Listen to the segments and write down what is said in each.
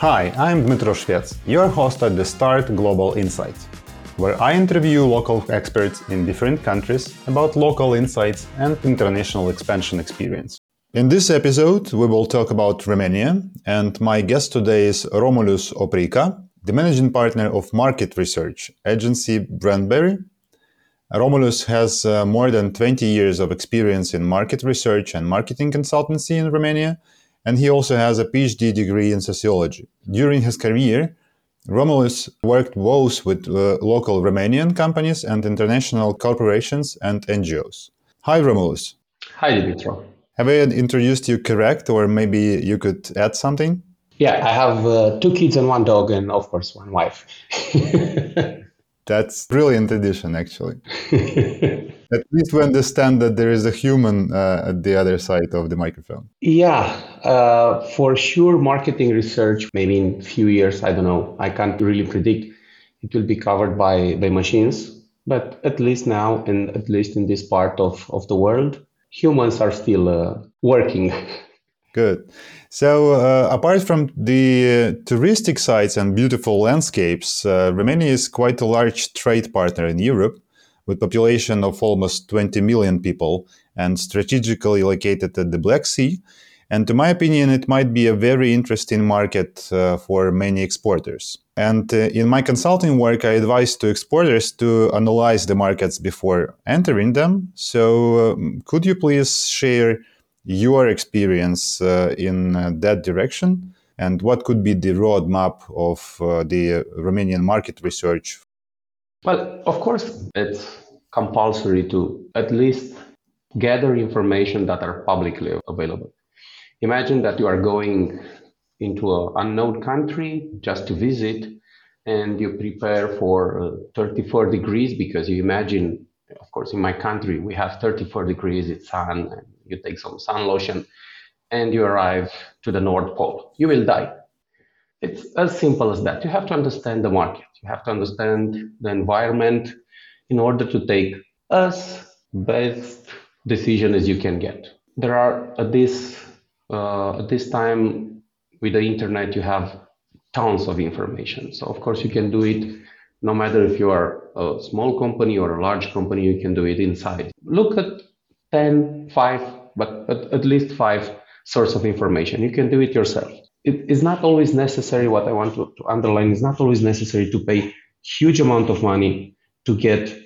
Hi, I'm Dmitro Shvets, your host at the Start Global Insights, where I interview local experts in different countries about local insights and international expansion experience. In this episode, we will talk about Romania, and my guest today is Romulus Oprica, the managing partner of market research agency BrandBerry. Romulus has uh, more than 20 years of experience in market research and marketing consultancy in Romania and he also has a PhD degree in sociology. During his career, Romulus worked both with uh, local Romanian companies and international corporations and NGOs. Hi, Romulus. Hi, Dimitro. Have I introduced you correct, or maybe you could add something? Yeah, I have uh, two kids and one dog, and of course, one wife. That's brilliant addition, actually. At least we understand that there is a human uh, at the other side of the microphone. Yeah, uh, for sure. Marketing research, maybe in a few years, I don't know. I can't really predict. It will be covered by by machines, but at least now, and at least in this part of of the world, humans are still uh, working. Good. So, uh, apart from the uh, touristic sites and beautiful landscapes, uh, Romania is quite a large trade partner in Europe with population of almost 20 million people and strategically located at the Black Sea. And to my opinion, it might be a very interesting market uh, for many exporters. And uh, in my consulting work, I advise to exporters to analyze the markets before entering them. So, um, could you please share your experience uh, in uh, that direction? And what could be the roadmap of uh, the Romanian market research well, of course, it's compulsory to at least gather information that are publicly available. Imagine that you are going into an unknown country just to visit and you prepare for uh, 34 degrees because you imagine, of course, in my country, we have 34 degrees, it's sun, you take some sun lotion and you arrive to the North Pole. You will die. It's as simple as that. You have to understand the market. You have to understand the environment in order to take as best decision as you can get. There are at this uh, at this time with the internet you have tons of information. So of course you can do it no matter if you are a small company or a large company, you can do it inside. Look at 10, 5, but at, at least five source of information. You can do it yourself it is not always necessary what i want to, to underline is not always necessary to pay huge amount of money to get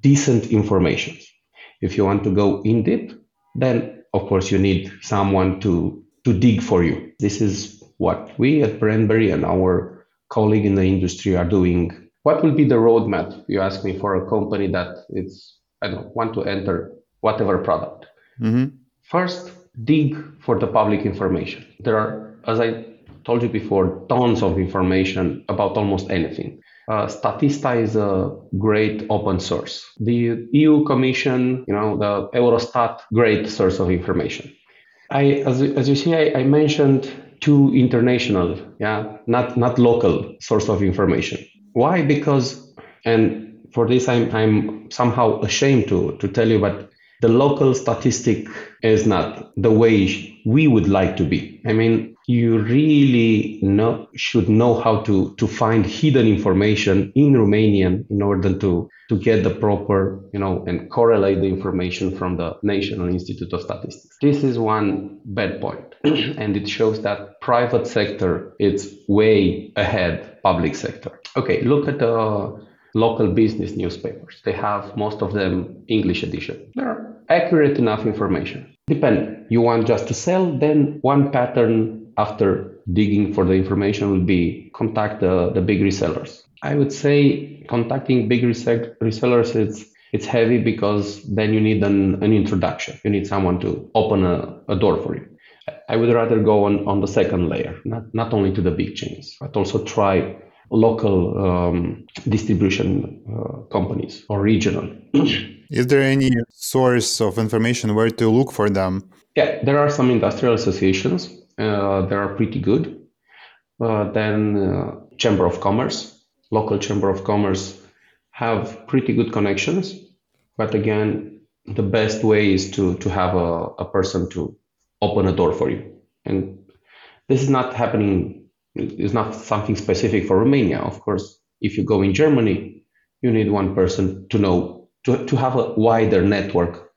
decent information. If you want to go in deep then of course you need someone to to dig for you. This is what we at BrandBerry and our colleague in the industry are doing. What will be the roadmap you ask me for a company that it's i don't want to enter whatever product? Mm-hmm. first dig for the public information. There are as I told you before, tons of information about almost anything. Uh, Statista is a great open source. The EU Commission, you know, the Eurostat, great source of information. I, as, as you see, I, I mentioned two international, yeah, not not local source of information. Why? Because, and for this, I'm I'm somehow ashamed to to tell you, but the local statistic is not the way we would like to be. I mean, you really know, should know how to, to find hidden information in Romanian in order to, to get the proper, you know, and correlate the information from the National Institute of Statistics. This is one bad point. and it shows that private sector is way ahead public sector. Okay, look at the local business newspapers. They have most of them English edition. They're accurate enough information. Depend. You want just to sell, then one pattern after digging for the information will be contact the, the big resellers. I would say contacting big resellers it's it's heavy because then you need an, an introduction. You need someone to open a, a door for you. I would rather go on, on the second layer, not, not only to the big chains, but also try local um, distribution uh, companies or regional. Is there any source of information where to look for them? Yeah, there are some industrial associations uh, they are pretty good. Uh, then uh, Chamber of Commerce, local Chamber of Commerce have pretty good connections. But again, the best way is to, to have a, a person to open a door for you. And this is not happening It's not something specific for Romania. Of course, if you go in Germany, you need one person to know to, to have a wider network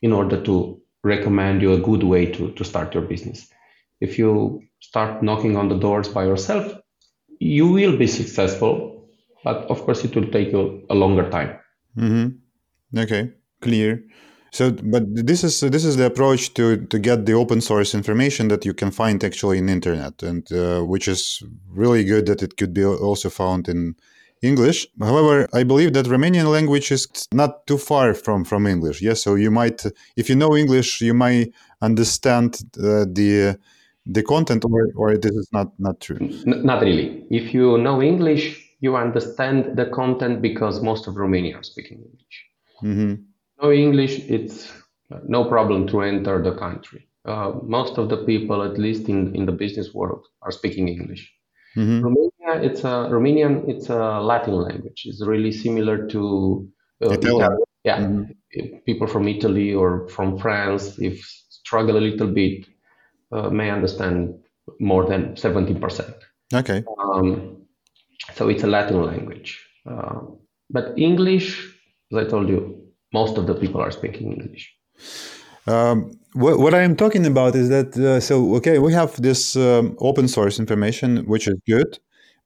in order to recommend you a good way to, to start your business. If you start knocking on the doors by yourself, you will be successful, but of course it will take you a longer time. Mm-hmm. Okay, clear. So, but this is this is the approach to to get the open source information that you can find actually in internet, and uh, which is really good that it could be also found in English. However, I believe that Romanian language is not too far from from English. Yes, so you might, if you know English, you might understand uh, the the content, or or this is not not true. N- not really. If you know English, you understand the content because most of Romania are speaking English. Mm-hmm. Know English, it's no problem to enter the country. Uh, most of the people, at least in, in the business world, are speaking English. Mm-hmm. Romania, it's a Romanian, it's a Latin language. It's really similar to uh, Italian. Yeah, mm-hmm. people from Italy or from France, if struggle a little bit, uh, may understand more than seventy percent. Okay. Um, so it's a Latin language. Uh, but English, as I told you, most of the people are speaking English. Um, what, what, I am talking about is that uh, so okay, we have this um, open source information, which is good,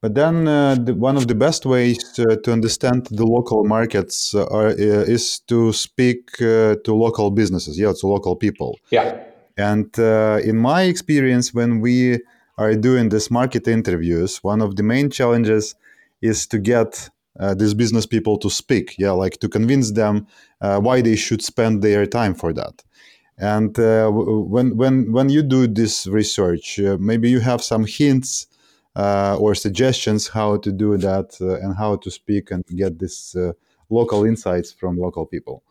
but then uh, the, one of the best ways to, to understand the local markets uh, are, uh, is to speak uh, to local businesses, yeah, to local people. Yeah. And uh, in my experience, when we are doing these market interviews, one of the main challenges is to get uh, these business people to speak. Yeah, like to convince them uh, why they should spend their time for that. And uh, when when when you do this research, uh, maybe you have some hints uh, or suggestions how to do that and how to speak and get this local insights from local people.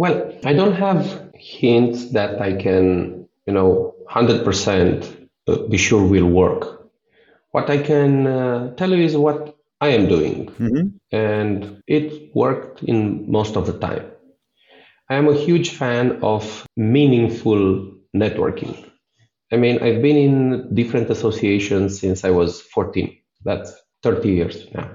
Well, I don't have hints that I can, you know, hundred percent be sure will work. What I can uh, tell you is what I am doing, mm-hmm. and it worked in most of the time. I am a huge fan of meaningful networking. I mean, I've been in different associations since I was 14. That's 30 years now.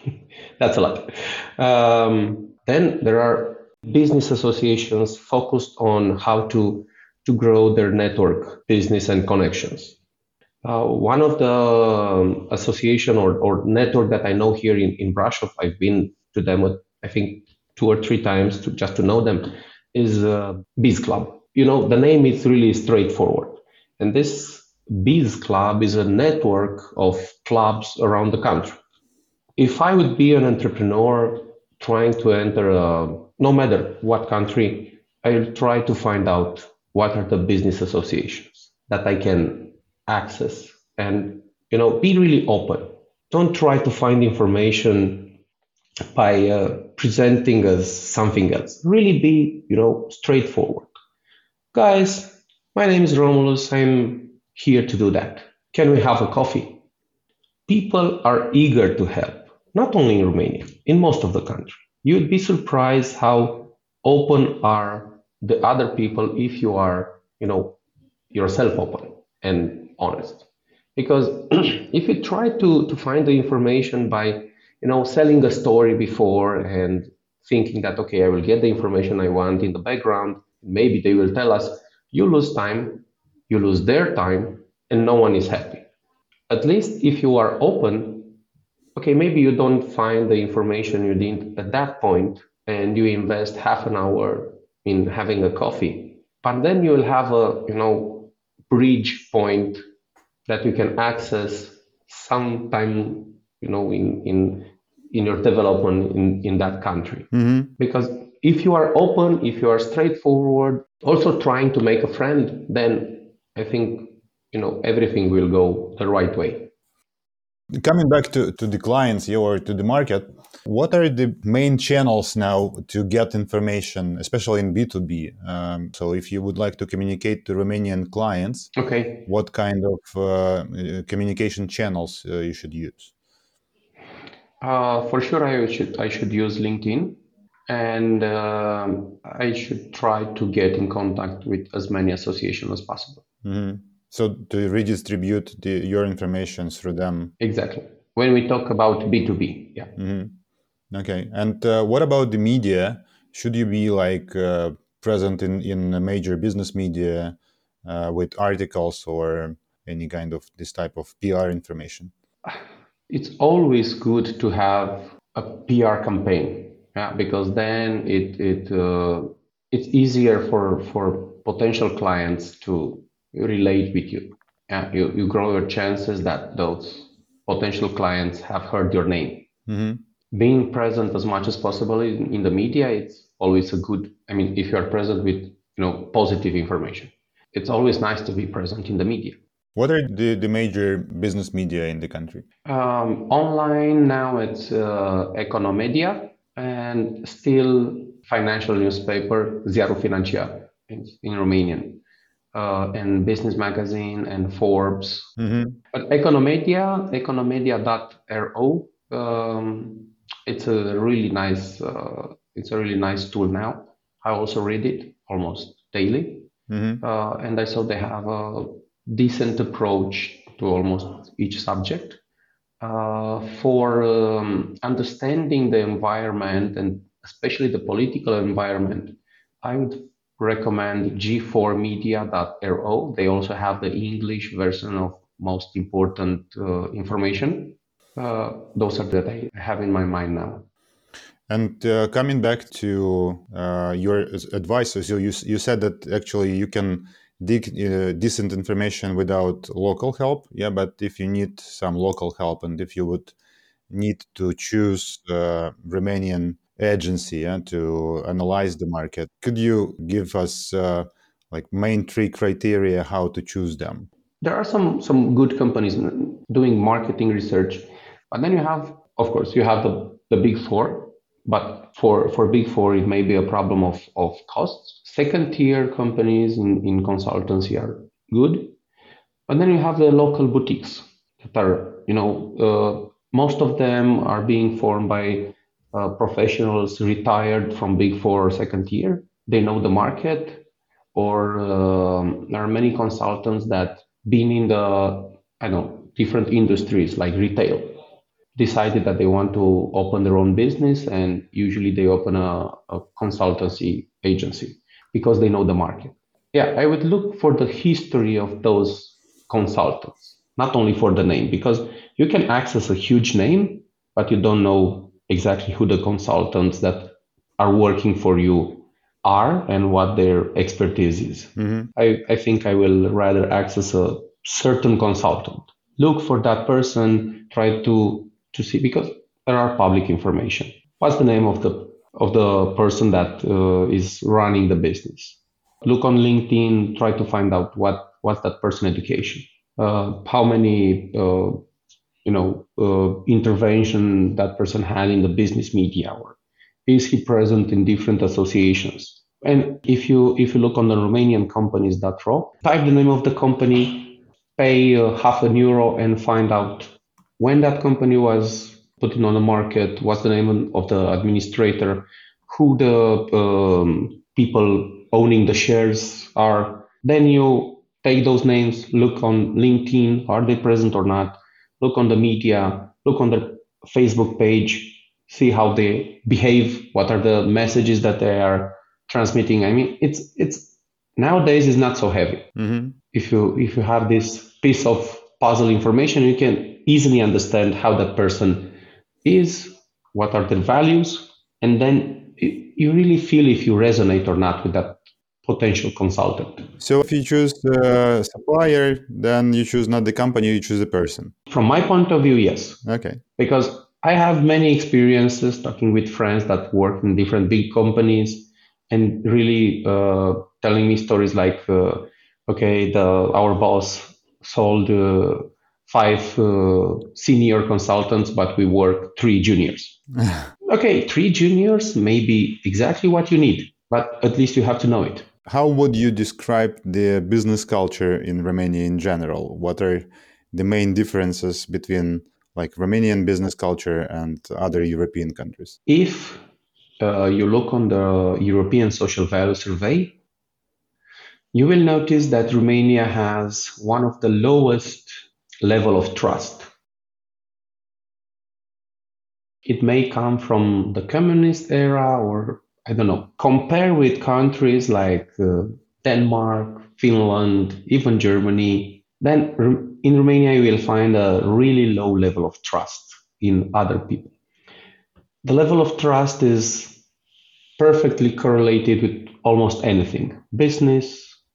That's a lot. Um, then there are business associations focused on how to to grow their network business and connections. Uh, one of the um, association or, or network that I know here in, in Brasov, I've been to them, I think, two or three times to just to know them, is uh, Biz Club. You know, the name is really straightforward. And this Biz Club is a network of clubs around the country. If I would be an entrepreneur trying to enter, a, no matter what country, I'll try to find out what are the business associations that I can access and you know be really open. Don't try to find information by uh, presenting as something else. Really be you know straightforward. Guys, my name is Romulus. I'm here to do that. Can we have a coffee? People are eager to help, not only in Romania, in most of the country. You'd be surprised how open are the other people if you are you know yourself open and honest. Because if you try to to find the information by you know selling a story before and thinking that okay i will get the information i want in the background maybe they will tell us you lose time you lose their time and no one is happy. At least if you are open okay maybe you don't find the information you need at that point and you invest half an hour in having a coffee. But then you will have a you know bridge point that you can access sometime you know in in in your development in in that country mm-hmm. because if you are open if you are straightforward also trying to make a friend then i think you know everything will go the right way coming back to, to the clients or to the market what are the main channels now to get information, especially in B2B? Um, so, if you would like to communicate to Romanian clients, okay, what kind of uh, communication channels uh, you should use? Uh, for sure, I should I should use LinkedIn, and um, I should try to get in contact with as many associations as possible. Mm-hmm. So to redistribute the, your information through them. Exactly. When we talk about B2B, yeah. Mm-hmm. Okay. And uh, what about the media? Should you be like uh, present in, in major business media uh, with articles or any kind of this type of PR information? It's always good to have a PR campaign, yeah, because then it it uh, it's easier for for potential clients to relate with you. Yeah, you, you grow your chances that those potential clients have heard your name. Mm-hmm. Being present as much as possible in, in the media, it's always a good. I mean, if you are present with you know positive information, it's always nice to be present in the media. What are the, the major business media in the country? Um, online now it's uh, Economedia and still financial newspaper Ziarul Financiar in, in Romanian uh, and business magazine and Forbes. Mm-hmm. But Economedia, economedia.ro, um, it's a really nice, uh, it's a really nice tool now. I also read it almost daily, mm-hmm. uh, and I saw they have a decent approach to almost each subject. Uh, for um, understanding the environment and especially the political environment, I would recommend g4media.ro. They also have the English version of most important uh, information. Uh, those are that I have in my mind now. And uh, coming back to uh, your advice, so you, you said that actually you can dig uh, decent information without local help. Yeah, but if you need some local help and if you would need to choose uh, Romanian agency yeah, to analyze the market. Could you give us uh, like main three criteria how to choose them? There are some some good companies doing marketing research, but then you have, of course, you have the the big four. But for for big four, it may be a problem of of costs. Second tier companies in in consultancy are good, but then you have the local boutiques that are you know uh, most of them are being formed by uh, professionals retired from Big Four second tier. They know the market, or um, there are many consultants that been in the I know different industries like retail, decided that they want to open their own business, and usually they open a, a consultancy agency because they know the market. Yeah, I would look for the history of those consultants, not only for the name, because you can access a huge name, but you don't know exactly who the consultants that are working for you are and what their expertise is. Mm-hmm. I, I think I will rather access a certain consultant. Look for that person, try to to see because there are public information. What's the name of the of the person that uh, is running the business? Look on LinkedIn, try to find out what what's that person education. Uh, how many uh, you know uh, intervention that person had in the business media or is he present in different associations? And if you if you look on the romanian companies.ro type the name of the company pay uh, half an euro and find out when that company was put in on the market what's the name of the administrator who the um, people owning the shares are. Then you take those names look on linkedin are they present or not look on the media, look on the Facebook page, see how they behave, what are the messages that they are transmitting. I mean, it's it's nowadays is not so heavy. Mm-hmm. If you if you have this piece of puzzle information, you can easily understand how that person is, what are their values, and then you really feel if you resonate or not with that potential consultant. So if you choose the supplier, then you choose not the company, you choose the person. From my point of view, yes. Okay. Because I have many experiences talking with friends that work in different big companies and really uh, telling me stories like, uh, okay, the our boss sold uh, five uh, senior consultants, but we work three juniors. okay, three juniors may be exactly what you need, but at least you have to know it. How would you describe the business culture in Romania in general? What are the main differences between like Romanian business culture and other European countries? If uh, you look on the European Social Value Survey, you will notice that Romania has one of the lowest level of trust. It may come from the communist era or I don't know, compare with countries like uh, Denmark, Finland, even Germany, then in Romania you will find a really low level of trust in other people. The level of trust is perfectly correlated with almost anything, business,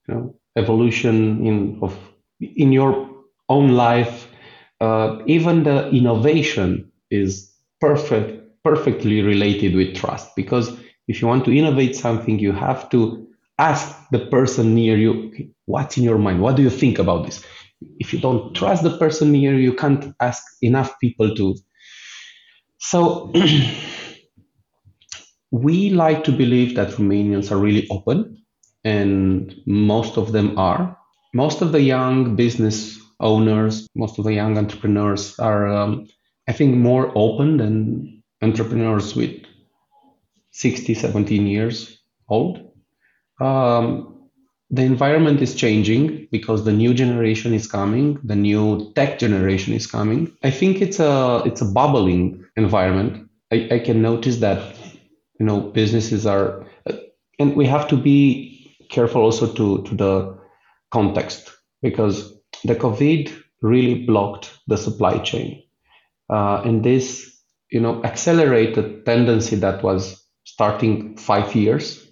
you know, evolution in of in your own life. Uh, even the innovation is perfect, perfectly related with trust because if you want to innovate something, you have to ask the person near you, okay, what's in your mind? What do you think about this? If you don't trust the person you, you can't ask enough people to. So we like to believe that Romanians are really open, and most of them are. Most of the young business owners, most of the young entrepreneurs are, um, I think, more open than entrepreneurs with 60, 17 years old. Um, the environment is changing because the new generation is coming, the new tech generation is coming. I think it's a it's a bubbling environment. I, I can notice that you know businesses are, and we have to be careful also to to the context because the COVID really blocked the supply chain, uh, and this you know accelerated tendency that was starting five years,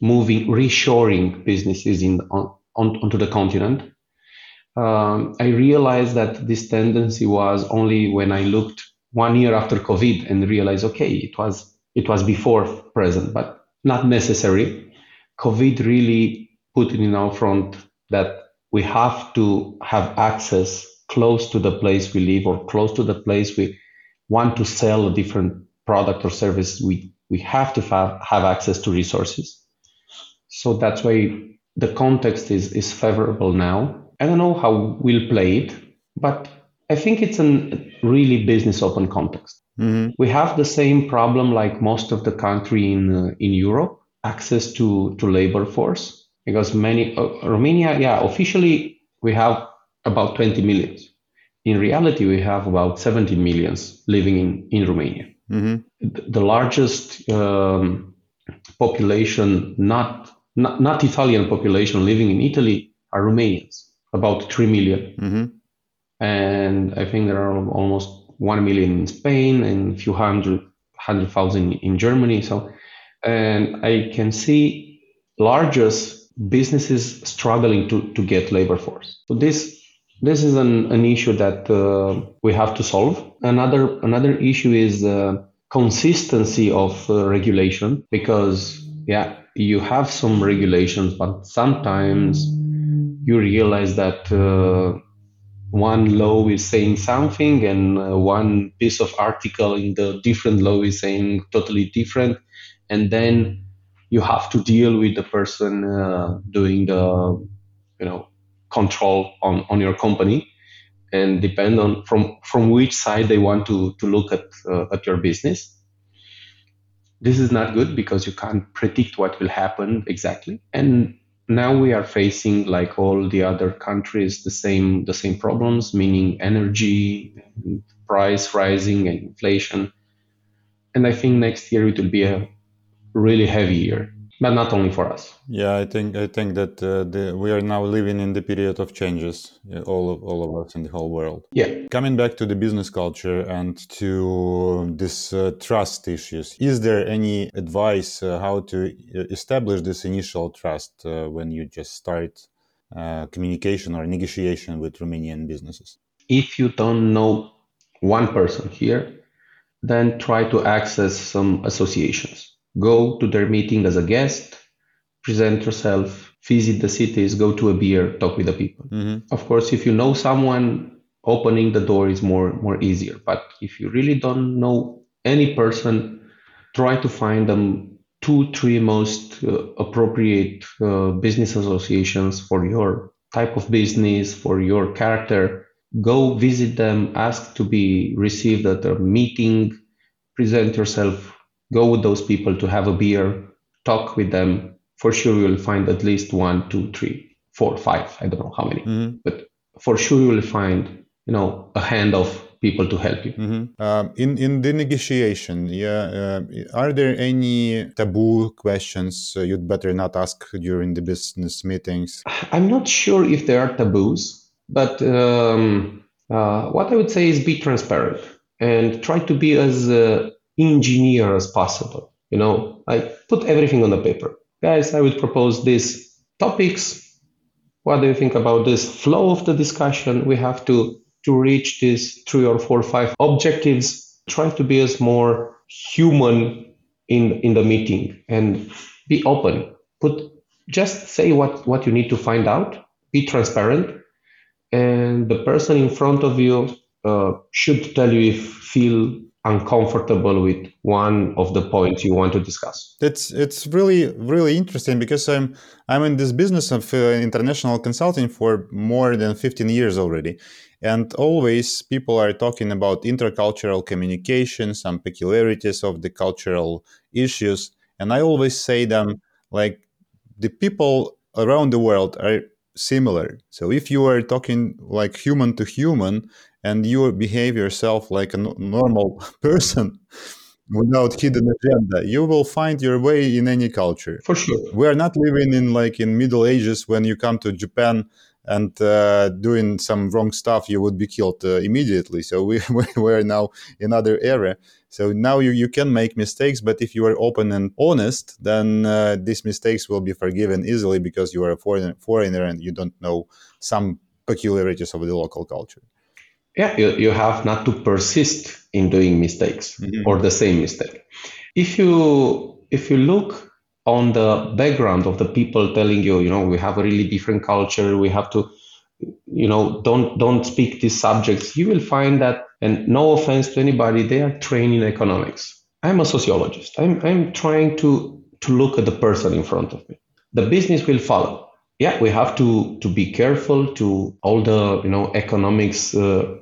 moving, reshoring businesses in on, on, onto the continent. Um, I realized that this tendency was only when I looked one year after COVID and realized, okay, it was it was before present, but not necessary. COVID really put it in our front that we have to have access close to the place we live or close to the place we want to sell a different product or service we we have to have, have access to resources. So that's why the context is, is favorable now. I don't know how we'll play it, but I think it's a really business open context. Mm-hmm. We have the same problem like most of the country in uh, in Europe, access to to labor force because many uh, Romania, yeah, officially we have about 20 millions. In reality, we have about 17 millions living in in Romania. Mm-hmm. The largest um, population, not, not, not Italian population living in Italy, are Romanians, about three million. Mm-hmm. and I think there are almost one million in Spain and a few hundred hundred thousand in Germany. So, and I can see largest businesses struggling to to get labor force. So this this is an, an issue that uh, we have to solve. Another another issue is uh, consistency of uh, regulation because yeah, you have some regulations, but sometimes you realize that uh, one law is saying something and uh, one piece of article in the different law is saying totally different, and then you have to deal with the person uh, doing the you know control on, on your company and depend on from from which side they want to to look at uh, at your business this is not good because you can't predict what will happen exactly. And now we are facing like all the other countries the same the same problems meaning energy price rising and inflation. And i think next year it will be a really heavy year but not only for us. Yeah, I think I think that uh, the, we are now living in the period of changes, all of all of us in the whole world. Yeah. Coming back to the business culture and to this uh, trust issues, is there any advice uh, how to uh, establish this initial trust uh, when you just start uh, communication or negotiation with Romanian businesses? If you don't know one person here, then try to access some associations go to their meeting as a guest, present yourself, visit the cities, go to a beer, talk with the people. Mm-hmm. Of course, if you know someone, opening the door is more more easier. But if you really don't know any person, try to find them two, three most uh, appropriate uh, business associations for your type of business, for your character. Go visit them, ask to be received at a meeting, present yourself go with those people to have a beer, talk with them. For sure, you'll find at least one, two, three, four, five. I don't know how many, mm-hmm. but for sure you will find, you know, a hand of people to help you. Mm-hmm. Um, in in the negotiation, yeah, uh, are there any taboo questions uh, you'd better not ask during the business meetings? I'm not sure if there are taboos, but um, uh, what I would say is be transparent and try to be as uh, engineer as possible. You know, I put everything on the paper. Guys, I would propose these topics. What do you think about this flow of the discussion? We have to to reach these three or four, or five objectives. Try to be as more human in in the meeting and be open. Put just say what what you need to find out. Be transparent, and the person in front of you uh, should tell you if feel uncomfortable with one of the points you want to discuss. It's it's really really interesting because I'm I'm in this business of uh, international consulting for more than 15 years already. And always people are talking about intercultural communication, some peculiarities of the cultural issues, and I always say them like the people around the world are similar. So if you are talking like human to human, and you behave yourself like a normal person without hidden agenda. You will find your way in any culture. For sure. We are not living in like in middle ages when you come to japan and uh, doing some wrong stuff you would be killed uh, immediately. So we, we are now in other era so now you, you can make mistakes but if you are open and honest then uh, these mistakes will be forgiven easily because you are a foreigner, foreigner and you don't know some peculiarities of the local culture yeah, you, you have not to persist in doing mistakes mm-hmm. or the same mistake. If you if you look on the background of the people telling you, you know, we have a really different culture, we have to, you know, don't don't speak these subjects, you will find that, and no offense to anybody, they are trained in economics. I'm a sociologist. I'm I'm trying to to look at the person in front of me. The business will follow yeah, we have to to be careful to all the you know economics uh,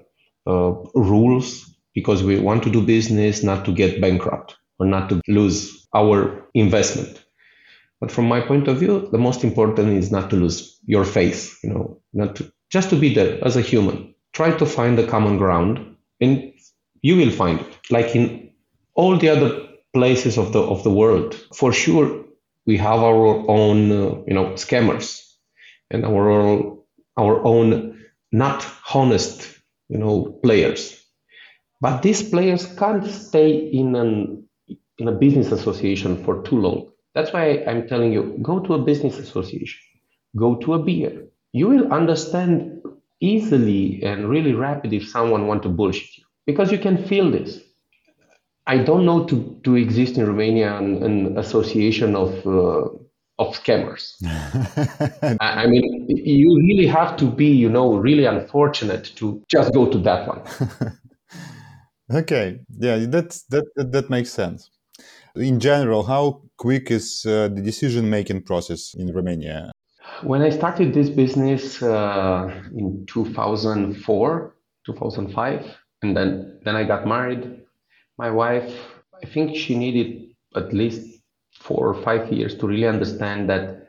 uh, rules because we want to do business, not to get bankrupt or not to lose our investment. But from my point of view, the most important is not to lose your faith. You know, not to just to be there as a human. Try to find the common ground, and you will find it. Like in all the other places of the of the world, for sure, we have our own uh, you know scammers and our our own not honest you know players. But these players can't stay in an in a business association for too long. That's why i'm telling you go to a business association. Go to a beer. You will understand easily and really rapid if someone want to bullshit you because you can feel this. I don't know to, to exist in romania an, an association of uh, of scammers. I mean, you really have to be, you know, really unfortunate to just go to that one. okay, yeah, that, that that makes sense. In general, how quick is uh, the decision making process in Romania? When I started this business uh, in 2004, 2005, and then then I got married. My wife, I think she needed at least four or five years to really understand that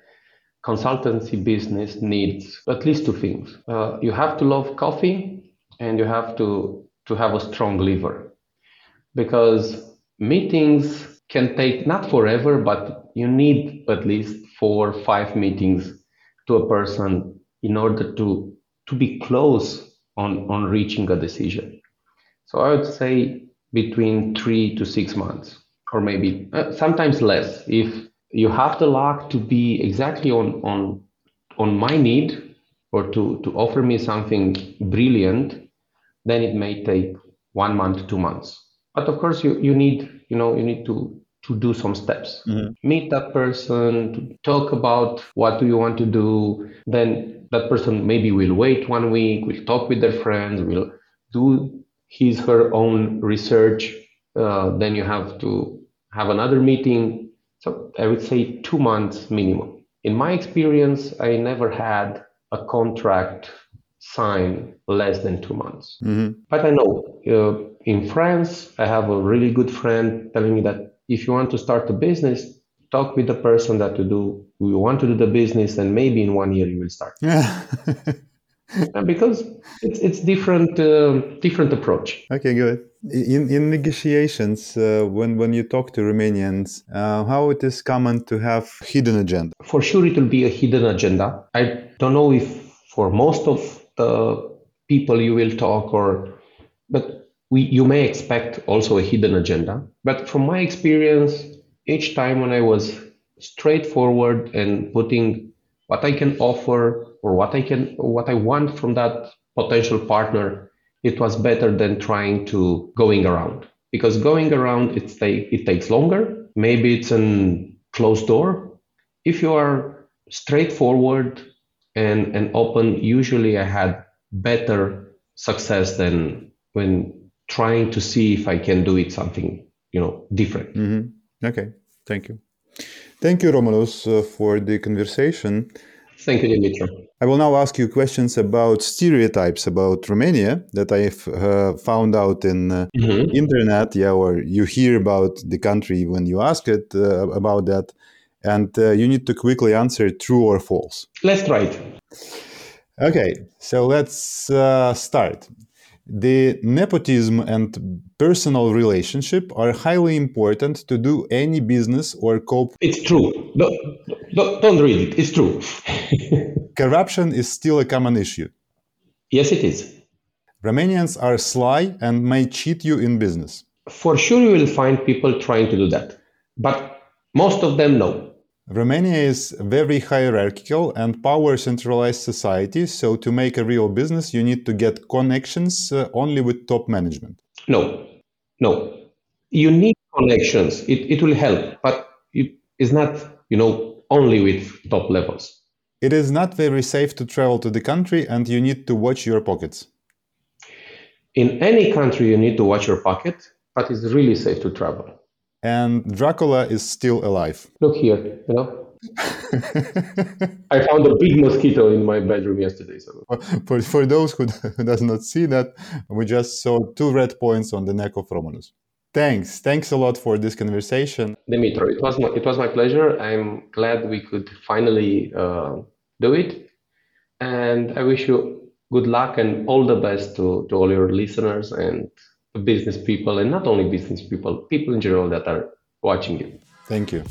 consultancy business needs at least two things. Uh, you have to love coffee and you have to, to have a strong liver because meetings can take not forever, but you need at least four or five meetings to a person in order to, to be close on, on reaching a decision. So I would say between three to six months or maybe uh, sometimes less. If you have the luck to be exactly on on on my need or to to offer me something brilliant, then it may take one month, two months. But of course, you you need you know you need to to do some steps mm-hmm. meet that person to talk about what do you want to do then that person maybe will wait one week will talk with their friends will do his her own research uh, then you have to have another meeting. So I would say two months minimum. In my experience, I never had a contract signed less than two months. Mm-hmm. But I know uh, in France, I have a really good friend telling me that if you want to start a business, talk with the person that you do we want to do the business, and maybe in one year you will start. Yeah. because it's it's different uh, different approach. Okay, good. In in negotiations, uh, when when you talk to Romanians, uh, how it is common to have hidden agenda? For sure, it will be a hidden agenda. I don't know if for most of the people you will talk or, but we you may expect also a hidden agenda. But from my experience, each time when I was straightforward and putting what I can offer or what I can what I want from that potential partner, it was better than trying to going around. Because going around it take it takes longer. Maybe it's a closed door. If you are straightforward and, and open, usually I had better success than when trying to see if I can do it something, you know, different. Mm-hmm. Okay. Thank you. Thank you, Romulus, uh, for the conversation. Thank you, Dimitri. I will now ask you questions about stereotypes about Romania that I've uh, found out in uh, mm-hmm. internet, yeah, or you hear about the country when you ask it uh, about that, and uh, you need to quickly answer true or false. Let's try it. Okay, so let's uh, start. The nepotism and personal relationship are highly important to do any business or cope. It's true. Don't, don't, don't read it. It's true. Corruption is still a common issue. Yes, it is. Romanians are sly and may cheat you in business. For sure, you will find people trying to do that. But most of them know. Romania is a very hierarchical and power centralized society, so to make a real business, you need to get connections uh, only with top management. No, no. You need connections. It, it will help, but it is not, you know, only with top levels. It is not very safe to travel to the country and you need to watch your pockets. In any country, you need to watch your pocket, but it's really safe to travel and Dracula is still alive. Look here, you know. I found a big mosquito in my bedroom yesterday. So. For, for those who does not see that, we just saw two red points on the neck of Romanus. Thanks, thanks a lot for this conversation, Dimitro. It was my, it was my pleasure. I'm glad we could finally uh, do it, and I wish you good luck and all the best to, to all your listeners and business people and not only business people, people in general that are watching you. Thank you.